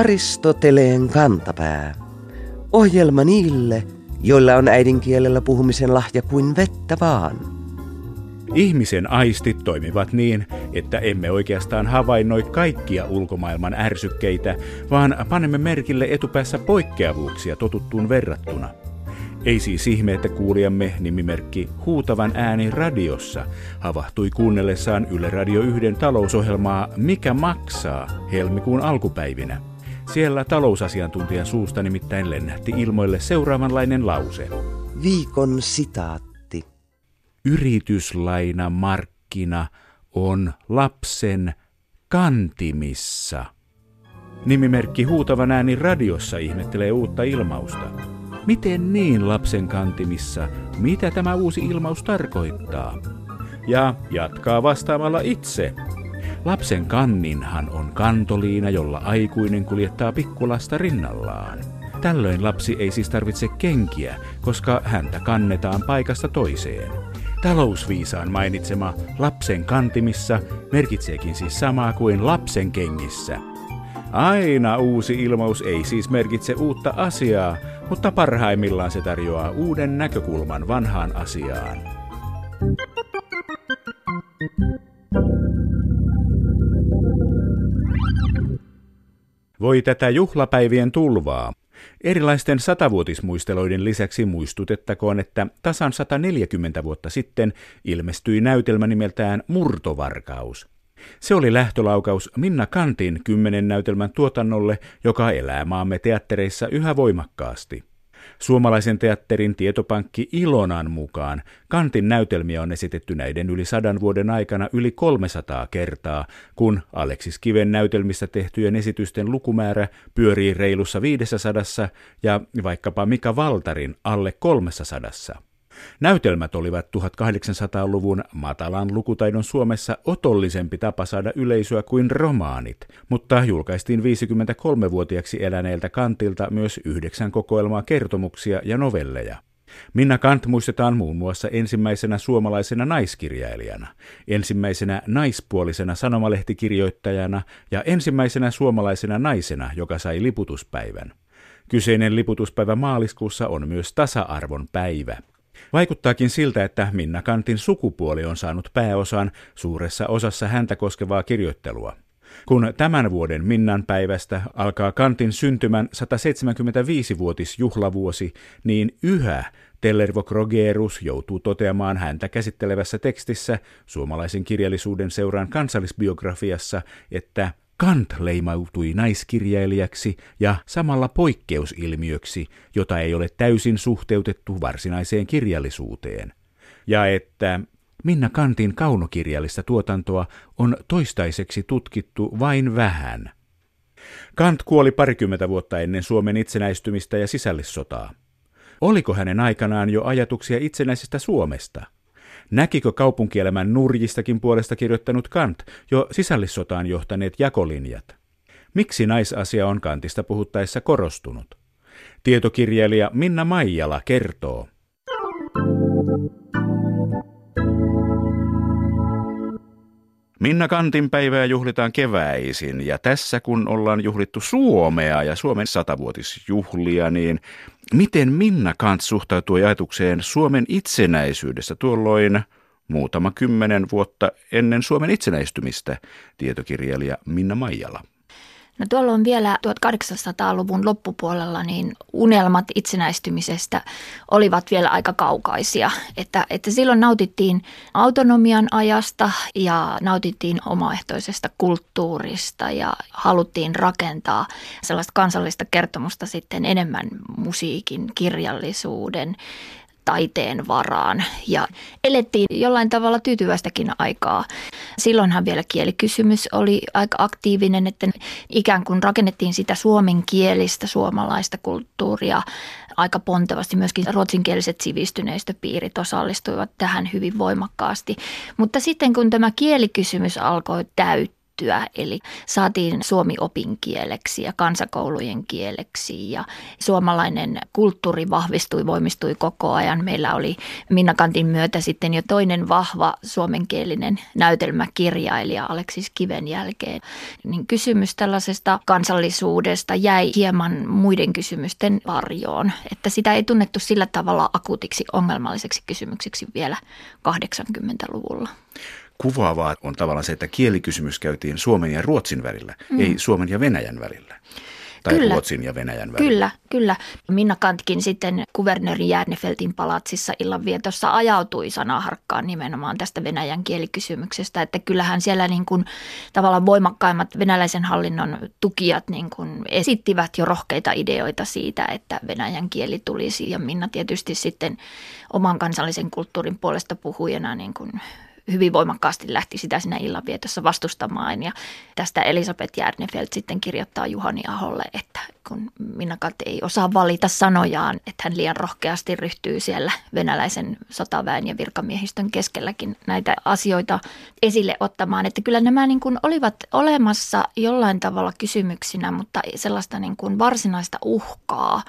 Aristoteleen kantapää. Ohjelma niille, joilla on äidinkielellä puhumisen lahja kuin vettä vaan. Ihmisen aistit toimivat niin, että emme oikeastaan havainnoi kaikkia ulkomaailman ärsykkeitä, vaan panemme merkille etupäässä poikkeavuuksia totuttuun verrattuna. Ei siis ihme, että kuulijamme nimimerkki Huutavan ääni radiossa havahtui kuunnellessaan Yle Radio 1 talousohjelmaa Mikä maksaa helmikuun alkupäivinä. Siellä talousasiantuntijan suusta nimittäin lennähti ilmoille seuraavanlainen lause. Viikon sitaatti. Yrityslaina markkina on lapsen kantimissa. Nimimerkki Huutavan ääni radiossa ihmettelee uutta ilmausta. Miten niin lapsen kantimissa? Mitä tämä uusi ilmaus tarkoittaa? Ja jatkaa vastaamalla itse. Lapsen kanninhan on kantoliina, jolla aikuinen kuljettaa pikkulasta rinnallaan. Tällöin lapsi ei siis tarvitse kenkiä, koska häntä kannetaan paikasta toiseen. Talousviisaan mainitsema lapsen kantimissa merkitseekin siis samaa kuin lapsen kengissä. Aina uusi ilmaus ei siis merkitse uutta asiaa, mutta parhaimmillaan se tarjoaa uuden näkökulman vanhaan asiaan. Voi tätä juhlapäivien tulvaa. Erilaisten satavuotismuisteloiden lisäksi muistutettakoon, että tasan 140 vuotta sitten ilmestyi näytelmä nimeltään Murtovarkaus. Se oli lähtölaukaus Minna Kantin kymmenen näytelmän tuotannolle, joka elää maamme teattereissa yhä voimakkaasti. Suomalaisen teatterin tietopankki Ilonan mukaan Kantin näytelmiä on esitetty näiden yli sadan vuoden aikana yli 300 kertaa, kun Aleksis Kiven näytelmistä tehtyjen esitysten lukumäärä pyörii reilussa 500 ja vaikkapa Mika Valtarin alle 300. Näytelmät olivat 1800-luvun matalan lukutaidon Suomessa otollisempi tapa saada yleisöä kuin romaanit, mutta julkaistiin 53-vuotiaaksi eläneeltä Kantilta myös yhdeksän kokoelmaa kertomuksia ja novelleja. Minna Kant muistetaan muun muassa ensimmäisenä suomalaisena naiskirjailijana, ensimmäisenä naispuolisena sanomalehtikirjoittajana ja ensimmäisenä suomalaisena naisena, joka sai liputuspäivän. Kyseinen liputuspäivä maaliskuussa on myös tasa-arvon päivä. Vaikuttaakin siltä, että Minna Kantin sukupuoli on saanut pääosan suuressa osassa häntä koskevaa kirjoittelua. Kun tämän vuoden Minnan päivästä alkaa Kantin syntymän 175-vuotisjuhlavuosi, niin yhä Tellervo Krogerus joutuu toteamaan häntä käsittelevässä tekstissä suomalaisen kirjallisuuden seuraan kansallisbiografiassa, että Kant leimautui naiskirjailijaksi ja samalla poikkeusilmiöksi, jota ei ole täysin suhteutettu varsinaiseen kirjallisuuteen. Ja että Minna Kantin kaunokirjallista tuotantoa on toistaiseksi tutkittu vain vähän. Kant kuoli parikymmentä vuotta ennen Suomen itsenäistymistä ja sisällissotaa. Oliko hänen aikanaan jo ajatuksia itsenäisestä Suomesta? Näkikö kaupunkielämän nurjistakin puolesta kirjoittanut Kant jo sisällissotaan johtaneet jakolinjat? Miksi naisasia on Kantista puhuttaessa korostunut? Tietokirjailija Minna Maijala kertoo. Minna Kantin päivää juhlitaan keväisin ja tässä kun ollaan juhlittu Suomea ja Suomen satavuotisjuhlia, niin miten Minna Kant suhtautui ajatukseen Suomen itsenäisyydestä tuolloin muutama kymmenen vuotta ennen Suomen itsenäistymistä, tietokirjailija Minna Maijala? No tuolla on vielä 1800-luvun loppupuolella niin unelmat itsenäistymisestä olivat vielä aika kaukaisia. Että, että silloin nautittiin autonomian ajasta ja nautittiin omaehtoisesta kulttuurista ja haluttiin rakentaa sellaista kansallista kertomusta sitten enemmän musiikin, kirjallisuuden taiteen varaan ja elettiin jollain tavalla tyytyväistäkin aikaa. Silloinhan vielä kielikysymys oli aika aktiivinen, että ikään kuin rakennettiin sitä suomenkielistä suomalaista kulttuuria aika pontevasti. Myöskin ruotsinkieliset sivistyneistöpiirit osallistuivat tähän hyvin voimakkaasti. Mutta sitten kun tämä kielikysymys alkoi täyttää, kehittyä. Eli saatiin suomi opinkieleksi ja kansakoulujen kieleksi ja suomalainen kulttuuri vahvistui, voimistui koko ajan. Meillä oli Minna Kantin myötä sitten jo toinen vahva suomenkielinen näytelmäkirjailija Aleksis Kiven jälkeen. Niin kysymys tällaisesta kansallisuudesta jäi hieman muiden kysymysten varjoon, että sitä ei tunnettu sillä tavalla akuutiksi ongelmalliseksi kysymykseksi vielä 80-luvulla. Kuvaavaa on tavallaan se, että kielikysymys käytiin Suomen ja Ruotsin välillä, mm. ei Suomen ja Venäjän välillä. Tai kyllä, Ruotsin ja Venäjän välillä. Kyllä, kyllä. Minna Kantkin sitten kuvernööri Järnefeltin palatsissa illanvietossa ajautui sanaharkkaan nimenomaan tästä venäjän kielikysymyksestä. Että kyllähän siellä niin kuin tavallaan voimakkaimmat venäläisen hallinnon tukijat niin kuin esittivät jo rohkeita ideoita siitä, että venäjän kieli tulisi. Ja Minna tietysti sitten oman kansallisen kulttuurin puolesta puhujana niin kuin hyvin voimakkaasti lähti sitä siinä illanvietossa vastustamaan. Ja tästä Elisabeth Järnefeld sitten kirjoittaa Juhani Aholle, että kun Minna Katte ei osaa valita sanojaan, että hän liian rohkeasti ryhtyy siellä venäläisen sotaväen ja virkamiehistön keskelläkin näitä asioita esille ottamaan. Että kyllä nämä niin kuin olivat olemassa jollain tavalla kysymyksinä, mutta sellaista niin kuin varsinaista uhkaa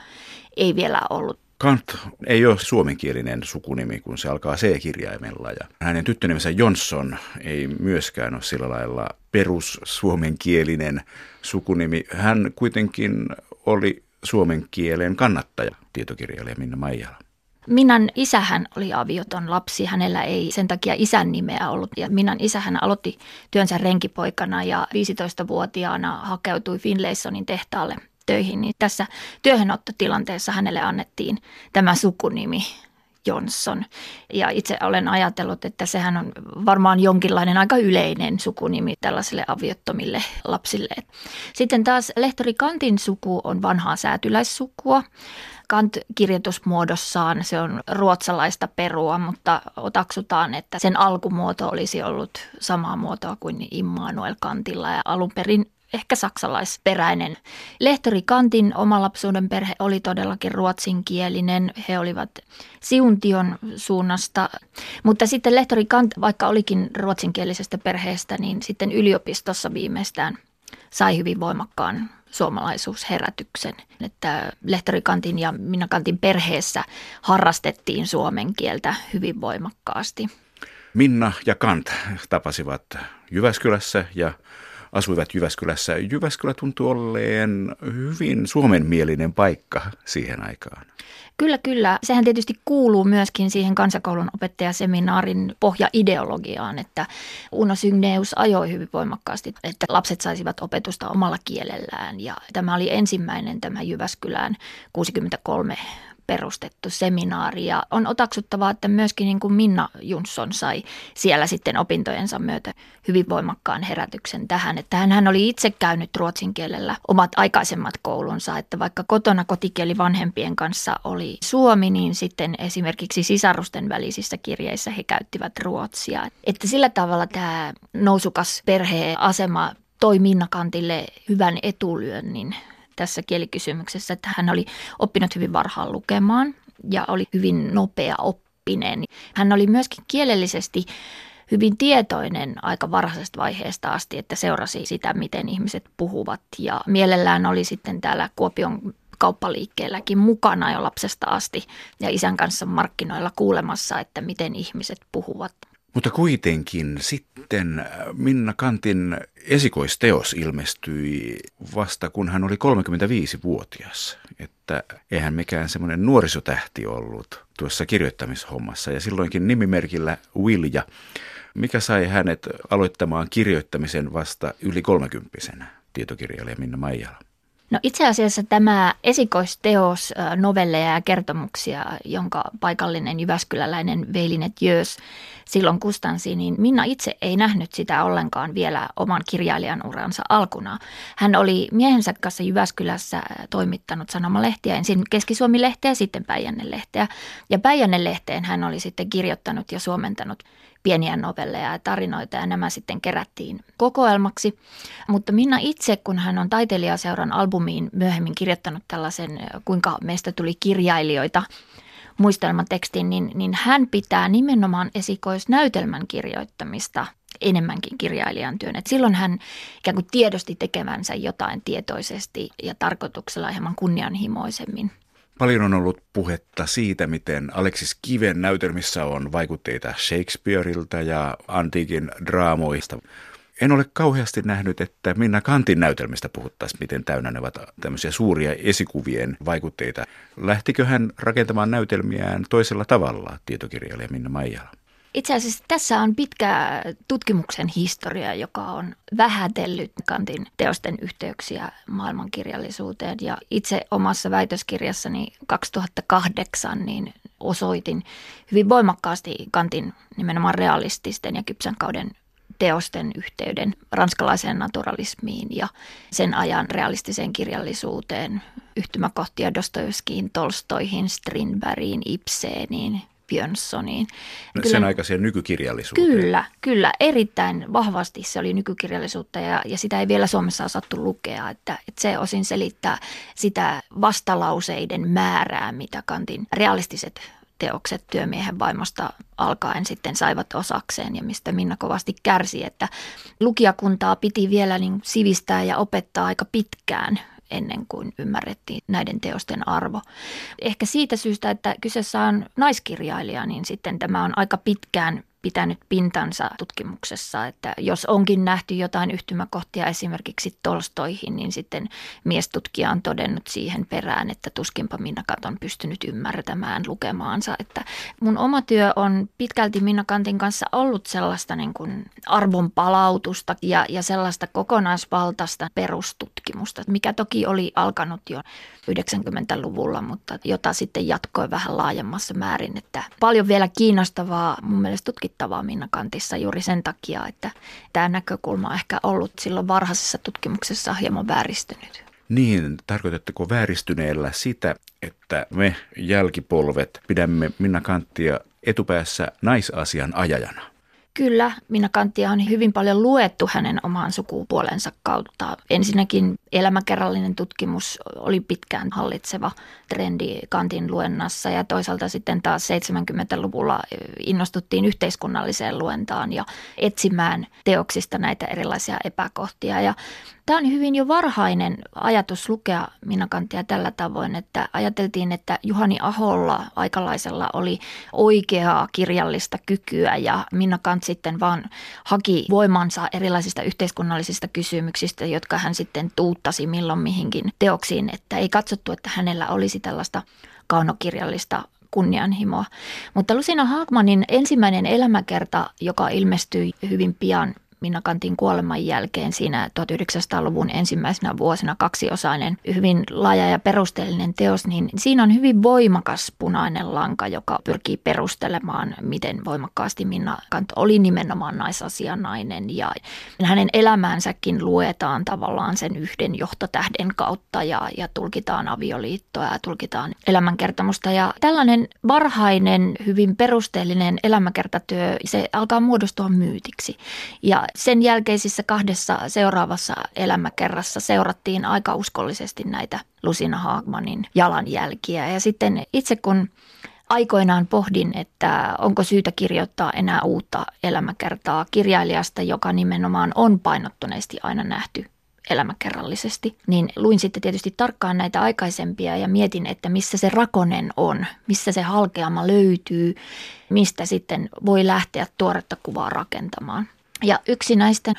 ei vielä ollut Kant ei ole suomenkielinen sukunimi, kun se alkaa C-kirjaimella. Ja hänen tyttönimensä Johnson ei myöskään ole sillä lailla perussuomenkielinen sukunimi. Hän kuitenkin oli suomen kielen kannattaja, tietokirjailija Minna Maijala. Minnan isähän oli avioton lapsi, hänellä ei sen takia isän nimeä ollut. Ja Minnan isähän aloitti työnsä renkipoikana ja 15-vuotiaana hakeutui Finlaysonin tehtaalle – töihin, niin tässä työhönottotilanteessa hänelle annettiin tämä sukunimi Johnson. Ja itse olen ajatellut, että sehän on varmaan jonkinlainen aika yleinen sukunimi tällaisille aviottomille lapsille. Sitten taas lehtori Kantin suku on vanhaa säätyläissukua. Kant kirjoitusmuodossaan se on ruotsalaista perua, mutta otaksutaan, että sen alkumuoto olisi ollut samaa muotoa kuin Immanuel Kantilla ja alun perin ehkä saksalaisperäinen. Lehtori Kantin oma lapsuuden perhe oli todellakin ruotsinkielinen. He olivat Siuntion suunnasta, mutta sitten lehtori Kant, vaikka olikin ruotsinkielisestä perheestä, niin sitten yliopistossa viimeistään sai hyvin voimakkaan suomalaisuusherätyksen. Että lehtori Kantin ja Minna Kantin perheessä harrastettiin suomen kieltä hyvin voimakkaasti. Minna ja Kant tapasivat Jyväskylässä ja asuivat Jyväskylässä. Jyväskylä tuntuu olleen hyvin suomenmielinen paikka siihen aikaan. Kyllä, kyllä. Sehän tietysti kuuluu myöskin siihen kansakoulun opettajaseminaarin pohjaideologiaan, että Uno Sygneus ajoi hyvin voimakkaasti, että lapset saisivat opetusta omalla kielellään. Ja tämä oli ensimmäinen tämä Jyväskylään 63 perustettu seminaari. Ja on otaksuttavaa, että myöskin niin kuin Minna Junsson sai siellä sitten opintojensa myötä hyvin voimakkaan herätyksen tähän, että hän oli itse käynyt ruotsin kielellä omat aikaisemmat koulunsa, että vaikka kotona kotikieli vanhempien kanssa oli suomi, niin sitten esimerkiksi sisarusten välisissä kirjeissä he käyttivät ruotsia. Että sillä tavalla tämä nousukas perheasema toi Minna Kantille hyvän etulyönnin tässä kielikysymyksessä, että hän oli oppinut hyvin varhaan lukemaan ja oli hyvin nopea oppinen. Hän oli myöskin kielellisesti hyvin tietoinen aika varhaisesta vaiheesta asti, että seurasi sitä, miten ihmiset puhuvat ja mielellään oli sitten täällä Kuopion kauppaliikkeelläkin mukana jo lapsesta asti ja isän kanssa markkinoilla kuulemassa, että miten ihmiset puhuvat. Mutta kuitenkin sitten äh, Minna Kantin esikoisteos ilmestyi vasta kun hän oli 35-vuotias. Että eihän mikään semmoinen nuorisotähti ollut tuossa kirjoittamishommassa ja silloinkin nimimerkillä Wilja. Mikä sai hänet aloittamaan kirjoittamisen vasta yli kolmekymppisenä, tietokirjailija Minna Maijala? No itse asiassa tämä esikoisteos, novelleja ja kertomuksia, jonka paikallinen jyväskyläläinen Veilinet Jöös silloin kustansi, niin Minna itse ei nähnyt sitä ollenkaan vielä oman kirjailijan uransa alkuna. Hän oli miehensä kanssa Jyväskylässä toimittanut sanomalehtiä, ensin Keski-Suomi-lehteä, sitten Päijänne-lehteä. Ja Päijänne-lehteen hän oli sitten kirjoittanut ja suomentanut pieniä novelleja ja tarinoita ja nämä sitten kerättiin kokoelmaksi. Mutta Minna itse, kun hän on taiteilijaseuran albumiin myöhemmin kirjoittanut tällaisen Kuinka meistä tuli kirjailijoita muistelmatekstin, niin, niin hän pitää nimenomaan esikoisnäytelmän kirjoittamista enemmänkin kirjailijan työn. Et silloin hän ikään kuin tiedosti tekevänsä jotain tietoisesti ja tarkoituksella hieman kunnianhimoisemmin. Paljon on ollut puhetta siitä, miten Alexis Kiven näytelmissä on vaikutteita Shakespeareilta ja antiikin draamoista. En ole kauheasti nähnyt, että Minna Kantin näytelmistä puhuttaisiin, miten täynnä ne ovat tämmöisiä suuria esikuvien vaikutteita. Lähtikö hän rakentamaan näytelmiään toisella tavalla, tietokirjailija Minna Maijala? Itse asiassa tässä on pitkä tutkimuksen historia, joka on vähätellyt Kantin teosten yhteyksiä maailmankirjallisuuteen. Ja itse omassa väitöskirjassani 2008 niin osoitin hyvin voimakkaasti Kantin nimenomaan realististen ja kypsän kauden teosten yhteyden ranskalaiseen naturalismiin ja sen ajan realistiseen kirjallisuuteen, yhtymäkohtia Dostojevskiin, Tolstoihin, Strindbergiin, Ibseniin, Björnssoniin. No, kyllä, sen aikaiseen nykykirjallisuuteen. Kyllä, kyllä. Erittäin vahvasti se oli nykykirjallisuutta ja, ja sitä ei vielä Suomessa osattu lukea. Että, että se osin selittää sitä vastalauseiden määrää, mitä Kantin realistiset teokset työmiehen vaimosta alkaen sitten saivat osakseen ja mistä Minna kovasti kärsi, että lukijakuntaa piti vielä niin sivistää ja opettaa aika pitkään ennen kuin ymmärrettiin näiden teosten arvo. Ehkä siitä syystä, että kyseessä on naiskirjailija, niin sitten tämä on aika pitkään pitänyt pintansa tutkimuksessa, että jos onkin nähty jotain yhtymäkohtia esimerkiksi Tolstoihin, niin sitten miestutkija on todennut siihen perään, että tuskinpa Minnakat on pystynyt ymmärtämään lukemaansa. Että mun oma työ on pitkälti Minnakantin kanssa ollut sellaista niin kuin arvon palautusta ja, ja sellaista kokonaisvaltaista perustutkimusta, mikä toki oli alkanut jo 90-luvulla, mutta jota sitten jatkoi vähän laajemmassa määrin. Että paljon vielä kiinnostavaa mun mielestä tutkittavaa Minna Kantissa juuri sen takia, että tämä näkökulma on ehkä ollut silloin varhaisessa tutkimuksessa hieman vääristynyt. Niin, tarkoitatteko vääristyneellä sitä, että me jälkipolvet pidämme Minna Kanttia etupäässä naisasian ajajana? Kyllä, Minna Kanttia on hyvin paljon luettu hänen omaan sukupuolensa kautta. Ensinnäkin elämäkerrallinen tutkimus oli pitkään hallitseva trendi Kantin luennassa ja toisaalta sitten taas 70-luvulla innostuttiin yhteiskunnalliseen luentaan ja etsimään teoksista näitä erilaisia epäkohtia. Ja Tämä on hyvin jo varhainen ajatus lukea Minna Kanttia tällä tavoin, että ajateltiin, että Juhani Aholla aikalaisella oli oikeaa kirjallista kykyä ja Minna Kant sitten vaan haki voimansa erilaisista yhteiskunnallisista kysymyksistä, jotka hän sitten tuuttasi milloin mihinkin teoksiin, että ei katsottu, että hänellä olisi tällaista kaunokirjallista kunnianhimoa. Mutta Lucina Haagmanin ensimmäinen elämäkerta, joka ilmestyi hyvin pian Minna Kantin kuoleman jälkeen siinä 1900-luvun ensimmäisenä vuosina kaksiosainen, hyvin laaja ja perusteellinen teos, niin siinä on hyvin voimakas punainen lanka, joka pyrkii perustelemaan, miten voimakkaasti Minna Kant oli nimenomaan naisasianainen. Ja hänen elämäänsäkin luetaan tavallaan sen yhden johtotähden kautta ja, ja tulkitaan avioliittoa ja tulkitaan elämänkertomusta. Ja tällainen varhainen, hyvin perusteellinen elämäkertatyö, se alkaa muodostua myytiksi. Ja sen jälkeisissä kahdessa seuraavassa elämäkerrassa seurattiin aika uskollisesti näitä Lusina Haagmanin jalanjälkiä. Ja sitten itse kun aikoinaan pohdin, että onko syytä kirjoittaa enää uutta elämäkertaa kirjailijasta, joka nimenomaan on painottuneesti aina nähty elämäkerrallisesti, niin luin sitten tietysti tarkkaan näitä aikaisempia ja mietin, että missä se rakonen on, missä se halkeama löytyy, mistä sitten voi lähteä tuoretta kuvaa rakentamaan. Ja yksi näistä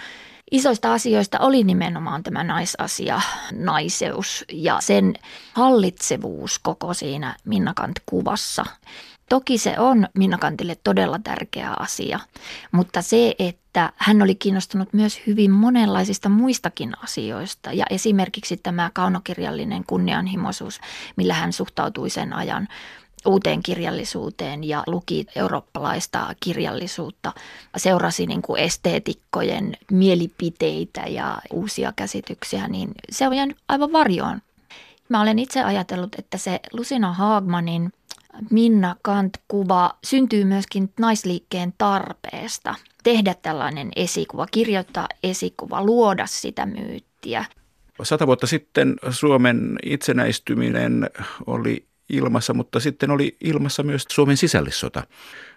isoista asioista oli nimenomaan tämä naisasia, naiseus ja sen hallitsevuus koko siinä Minnakant-kuvassa. Toki se on Minnakantille todella tärkeä asia, mutta se, että hän oli kiinnostunut myös hyvin monenlaisista muistakin asioista ja esimerkiksi tämä kaunokirjallinen kunnianhimoisuus, millä hän suhtautui sen ajan uuteen kirjallisuuteen ja luki eurooppalaista kirjallisuutta. Seurasi niin kuin esteetikkojen mielipiteitä ja uusia käsityksiä, niin se on jäänyt aivan varjoon. Mä olen itse ajatellut, että se Lucina Haagmanin Minna Kant-kuva syntyy myöskin naisliikkeen tarpeesta tehdä tällainen esikuva, kirjoittaa esikuva, luoda sitä myyttiä. Sata vuotta sitten Suomen itsenäistyminen oli ilmassa, mutta sitten oli ilmassa myös Suomen sisällissota.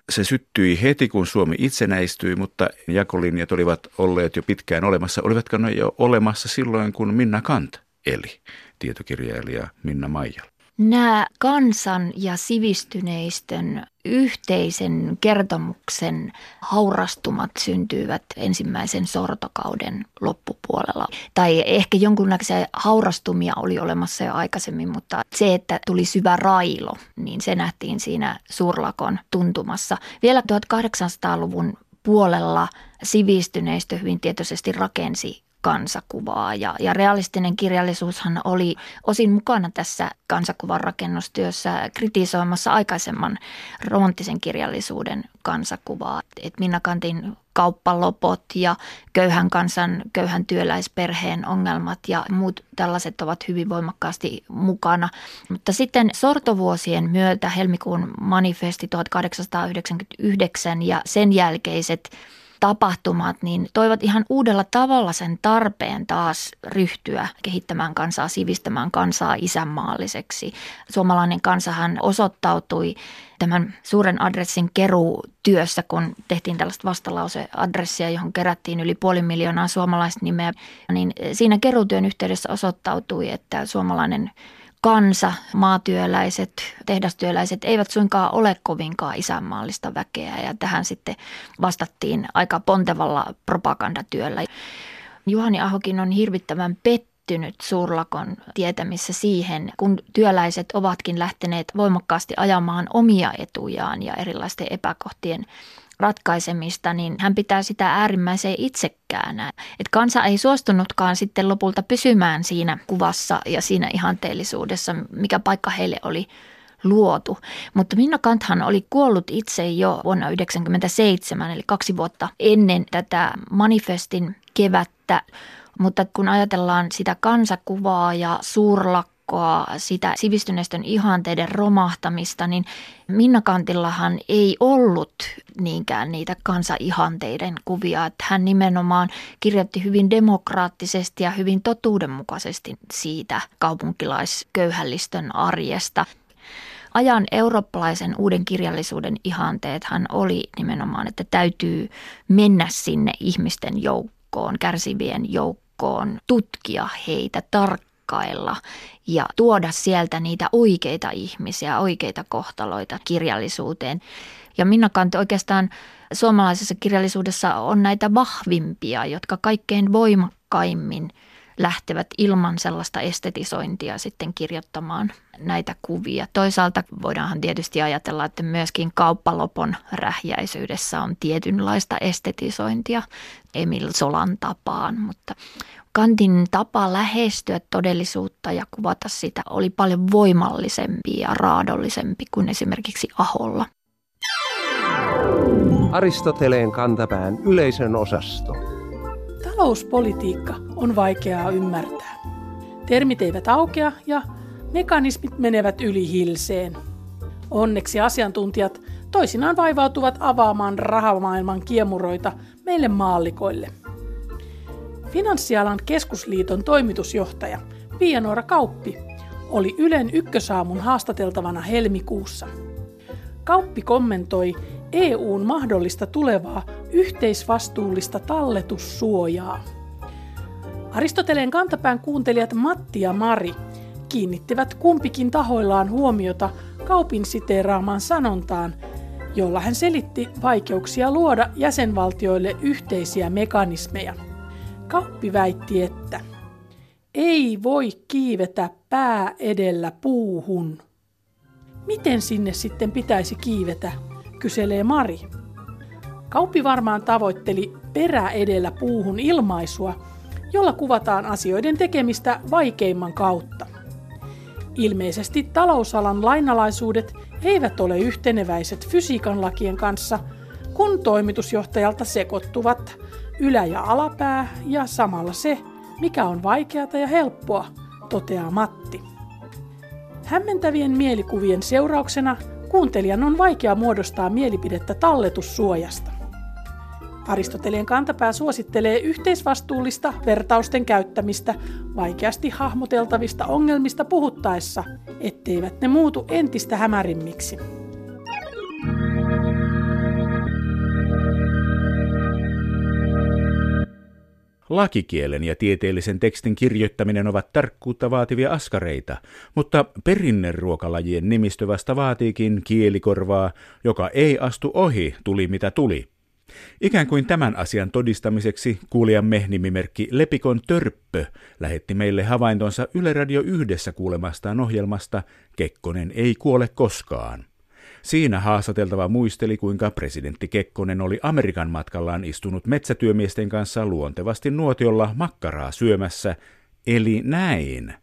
Se syttyi heti, kun Suomi itsenäistyi, mutta jakolinjat olivat olleet jo pitkään olemassa. Olivatko ne jo olemassa silloin, kun Minna Kant eli, tietokirjailija Minna Maijala? Nämä kansan ja sivistyneistön yhteisen kertomuksen haurastumat syntyivät ensimmäisen sortokauden loppupuolella. Tai ehkä jonkunlaisia haurastumia oli olemassa jo aikaisemmin, mutta se, että tuli syvä railo, niin se nähtiin siinä suurlakon tuntumassa. Vielä 1800-luvun puolella sivistyneistö hyvin tietoisesti rakensi kansakuvaa. Ja, ja realistinen kirjallisuushan oli osin mukana tässä kansakuvan rakennustyössä kritisoimassa aikaisemman romanttisen kirjallisuuden kansakuvaa. Et Minna Kantin kauppalopot ja köyhän kansan, köyhän työläisperheen ongelmat ja muut tällaiset ovat hyvin voimakkaasti mukana. Mutta sitten sortovuosien myötä helmikuun manifesti 1899 ja sen jälkeiset tapahtumat, niin toivat ihan uudella tavalla sen tarpeen taas ryhtyä kehittämään kansaa, sivistämään kansaa isänmaalliseksi. Suomalainen kansahan osoittautui tämän suuren adressin työssä, kun tehtiin tällaista vastalauseadressia, johon kerättiin yli puoli miljoonaa suomalaista nimeä, niin siinä keruutyön yhteydessä osoittautui, että suomalainen kansa, maatyöläiset, tehdastyöläiset eivät suinkaan ole kovinkaan isänmaallista väkeä ja tähän sitten vastattiin aika pontevalla propagandatyöllä. Juhani Ahokin on hirvittävän pettynyt suurlakon tietämissä siihen, kun työläiset ovatkin lähteneet voimakkaasti ajamaan omia etujaan ja erilaisten epäkohtien ratkaisemista, niin hän pitää sitä äärimmäisen itsekkäänä. Että kansa ei suostunutkaan sitten lopulta pysymään siinä kuvassa ja siinä ihanteellisuudessa, mikä paikka heille oli luotu. Mutta Minna Kanthan oli kuollut itse jo vuonna 1997, eli kaksi vuotta ennen tätä manifestin kevättä. Mutta kun ajatellaan sitä kansakuvaa ja suurlakkoa, jatkoa sitä sivistyneistön ihanteiden romahtamista, niin Minna Kantillahan ei ollut niinkään niitä kansaihanteiden kuvia. Että hän nimenomaan kirjoitti hyvin demokraattisesti ja hyvin totuudenmukaisesti siitä kaupunkilaisköyhällistön arjesta ajan eurooppalaisen uuden kirjallisuuden ihanteethan oli nimenomaan, että täytyy mennä sinne ihmisten joukkoon, kärsivien joukkoon, tutkia heitä tarkkailla ja tuoda sieltä niitä oikeita ihmisiä, oikeita kohtaloita kirjallisuuteen. Ja Minna Kant oikeastaan suomalaisessa kirjallisuudessa on näitä vahvimpia, jotka kaikkein voimakkaimmin lähtevät ilman sellaista estetisointia sitten kirjoittamaan näitä kuvia. Toisaalta voidaanhan tietysti ajatella, että myöskin kauppalopon rähjäisyydessä on tietynlaista estetisointia Emil Solan tapaan, mutta Kantin tapa lähestyä todellisuutta ja kuvata sitä oli paljon voimallisempi ja raadollisempi kuin esimerkiksi Aholla. Aristoteleen kantapään yleisön osasto. Talouspolitiikka on vaikeaa ymmärtää. Termit eivät aukea ja mekanismit menevät yli hilseen. Onneksi asiantuntijat toisinaan vaivautuvat avaamaan rahamaailman kiemuroita meille maallikoille – Finanssialan keskusliiton toimitusjohtaja Pia-Noora Kauppi oli Ylen ykkösaamun haastateltavana helmikuussa. Kauppi kommentoi EUn mahdollista tulevaa yhteisvastuullista talletussuojaa. Aristoteleen kantapään kuuntelijat Matti ja Mari kiinnittivät kumpikin tahoillaan huomiota kaupin siteeraamaan sanontaan, jolla hän selitti vaikeuksia luoda jäsenvaltioille yhteisiä mekanismeja – Kauppi väitti, että ei voi kiivetä pää edellä puuhun. Miten sinne sitten pitäisi kiivetä, kyselee Mari. Kauppi varmaan tavoitteli perä edellä puuhun ilmaisua, jolla kuvataan asioiden tekemistä vaikeimman kautta. Ilmeisesti talousalan lainalaisuudet eivät ole yhteneväiset fysiikan lakien kanssa, kun toimitusjohtajalta sekoittuvat ylä- ja alapää ja samalla se, mikä on vaikeata ja helppoa, toteaa Matti. Hämmentävien mielikuvien seurauksena kuuntelijan on vaikea muodostaa mielipidettä talletussuojasta. Aristoteleen kantapää suosittelee yhteisvastuullista vertausten käyttämistä vaikeasti hahmoteltavista ongelmista puhuttaessa, etteivät ne muutu entistä hämärimmiksi. Lakikielen ja tieteellisen tekstin kirjoittaminen ovat tarkkuutta vaativia askareita, mutta perinneruokalajien nimistö vasta vaatiikin kielikorvaa, joka ei astu ohi, tuli mitä tuli. Ikään kuin tämän asian todistamiseksi kuulijamme nimimerkki Lepikon Törppö lähetti meille havaintonsa Yle Radio yhdessä kuulemastaan ohjelmasta Kekkonen ei kuole koskaan. Siinä haastateltava muisteli, kuinka presidentti Kekkonen oli Amerikan matkallaan istunut metsätyömiesten kanssa luontevasti nuotiolla makkaraa syömässä, eli näin.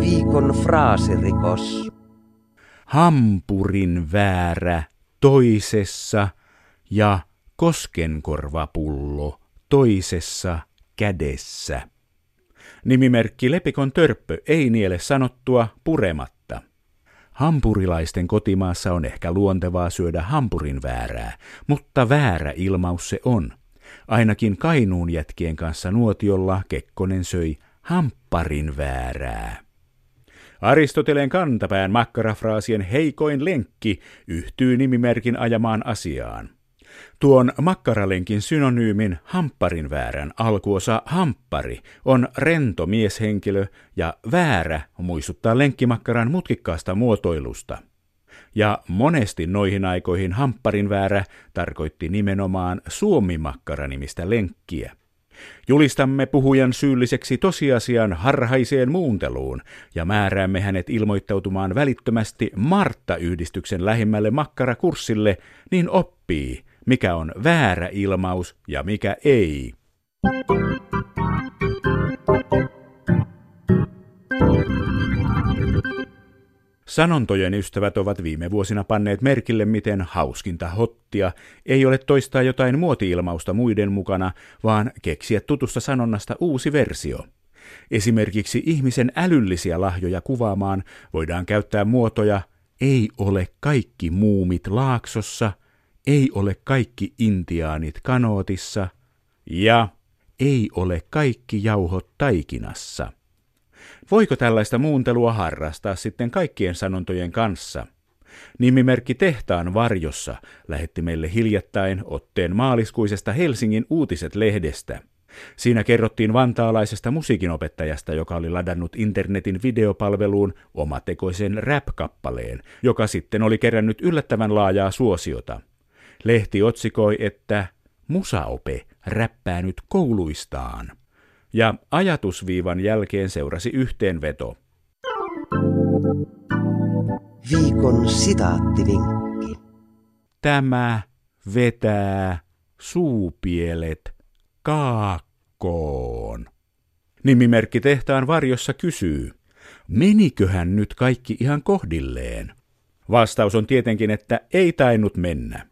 Viikon fraasirikos. Hampurin väärä toisessa ja koskenkorvapullo toisessa kädessä. Nimimerkki Lepikon törppö ei niele sanottua purematta. Hampurilaisten kotimaassa on ehkä luontevaa syödä hampurin väärää, mutta väärä ilmaus se on. Ainakin Kainuun jätkien kanssa nuotiolla Kekkonen söi hampparin väärää. Aristoteleen kantapään makkarafraasien heikoin lenkki yhtyy nimimerkin ajamaan asiaan. Tuon makkaralenkin synonyymin hampparin väärän alkuosa hamppari on rento mieshenkilö ja väärä muistuttaa lenkkimakkaran mutkikkaasta muotoilusta. Ja monesti noihin aikoihin hampparin väärä tarkoitti nimenomaan suomimakkara-nimistä lenkkiä. Julistamme puhujan syylliseksi tosiasian harhaiseen muunteluun ja määräämme hänet ilmoittautumaan välittömästi Martta-yhdistyksen lähimmälle makkarakurssille, niin oppii, mikä on väärä ilmaus ja mikä ei. Sanontojen ystävät ovat viime vuosina panneet merkille, miten hauskinta hottia ei ole toistaa jotain muotiilmausta muiden mukana, vaan keksiä tutusta sanonnasta uusi versio. Esimerkiksi ihmisen älyllisiä lahjoja kuvaamaan voidaan käyttää muotoja ei ole kaikki muumit laaksossa, ei ole kaikki intiaanit kanootissa ja ei ole kaikki jauhot taikinassa. Voiko tällaista muuntelua harrastaa sitten kaikkien sanontojen kanssa? Nimimerkki Tehtaan varjossa lähetti meille hiljattain otteen maaliskuisesta Helsingin uutiset-lehdestä. Siinä kerrottiin vantaalaisesta musiikinopettajasta, joka oli ladannut internetin videopalveluun omatekoisen rap-kappaleen, joka sitten oli kerännyt yllättävän laajaa suosiota. Lehti otsikoi, että Musaope räppää nyt kouluistaan ja ajatusviivan jälkeen seurasi yhteenveto. Viikon sitaattivinkki. Tämä vetää suupielet kaakkoon. Nimimerkki tehtaan varjossa kysyy, meniköhän nyt kaikki ihan kohdilleen? Vastaus on tietenkin, että ei tainnut mennä.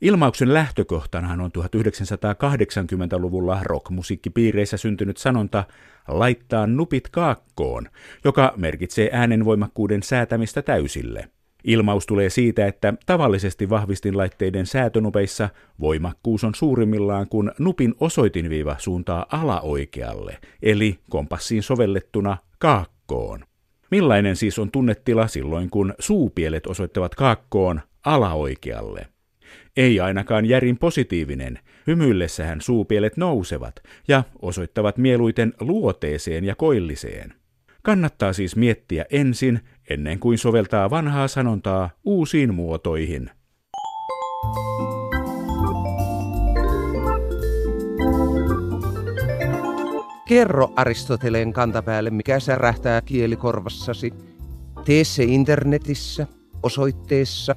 Ilmauksen lähtökohtanahan on 1980-luvulla rockmusiikkipiireissä syntynyt sanonta laittaa nupit kaakkoon, joka merkitsee äänenvoimakkuuden säätämistä täysille. Ilmaus tulee siitä, että tavallisesti vahvistinlaitteiden säätönupeissa voimakkuus on suurimmillaan, kun nupin osoitinviiva suuntaa alaoikealle, eli kompassiin sovellettuna kaakkoon. Millainen siis on tunnetila silloin, kun suupielet osoittavat kaakkoon alaoikealle? Ei ainakaan järin positiivinen. Hymyillessähän suupielet nousevat ja osoittavat mieluiten luoteeseen ja koilliseen. Kannattaa siis miettiä ensin, ennen kuin soveltaa vanhaa sanontaa uusiin muotoihin. Kerro Aristoteleen kantapäälle, mikä särähtää kielikorvassasi. Tee se internetissä, osoitteessa